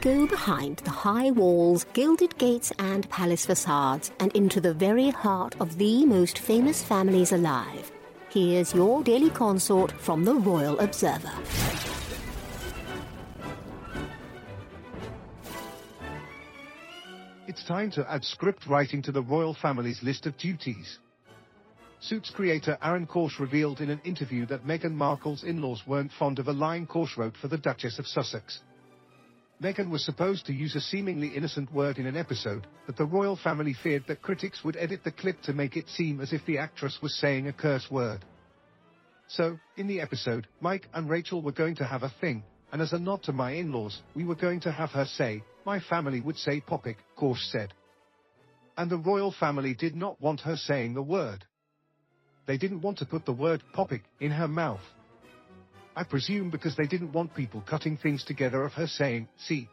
Go behind the high walls, gilded gates, and palace facades, and into the very heart of the most famous families alive. Here's your daily consort from the Royal Observer. It's time to add script writing to the royal family's list of duties. Suits creator Aaron Korsh revealed in an interview that Meghan Markle's in-laws weren't fond of a line Korsh wrote for the Duchess of Sussex. Meghan was supposed to use a seemingly innocent word in an episode, but the royal family feared that critics would edit the clip to make it seem as if the actress was saying a curse word. So, in the episode, Mike and Rachel were going to have a thing, and as a nod to my in-laws, we were going to have her say, my family would say Popick, Korsh said. And the royal family did not want her saying the word. They didn't want to put the word Popick in her mouth. I presume because they didn't want people cutting things together of her saying, see.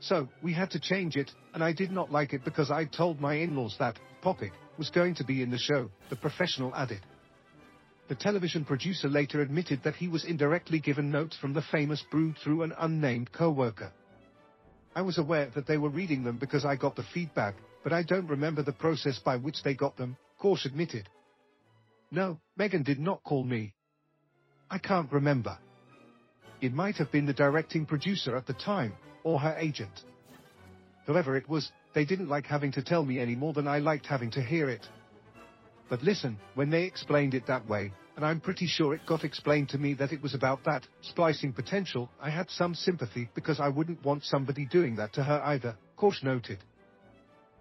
So, we had to change it, and I did not like it because I told my in-laws that, Popick, was going to be in the show, the professional added. The television producer later admitted that he was indirectly given notes from the famous brood through an unnamed co-worker. I was aware that they were reading them because I got the feedback, but I don't remember the process by which they got them, Korsh admitted. No, Meghan did not call me. I can't remember. It might have been the directing producer at the time, or her agent. Whoever it was, they didn't like having to tell me any more than I liked having to hear it. But listen, when they explained it that way, and I'm pretty sure it got explained to me that it was about that, splicing potential, I had some sympathy because I wouldn't want somebody doing that to her either, Korsh noted.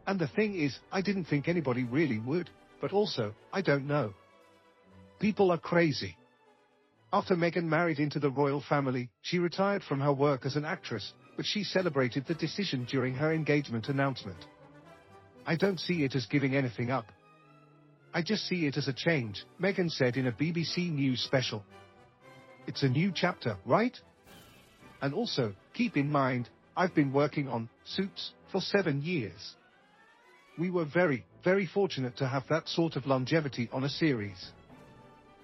And the thing is, I didn't think anybody really would, but also, I don't know. People are crazy. After Meghan married into the royal family, she retired from her work as an actress, but she celebrated the decision during her engagement announcement. I don't see it as giving anything up. I just see it as a change, Meghan said in a BBC News special. It's a new chapter, right? And also, keep in mind, I've been working on Suits for seven years. We were very, very fortunate to have that sort of longevity on a series.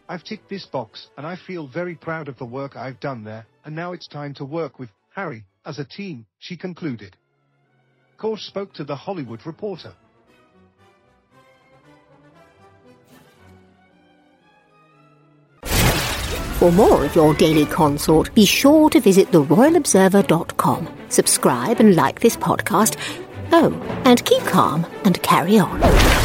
I've ticked this box, and I feel very proud of the work I've done there, and now it's time to work with Harry as a team, she concluded. Korsh spoke to The Hollywood Reporter. For more of your daily consort, be sure to visit theroyalobserver.com. Subscribe and like this podcast. Oh, and keep calm and carry on.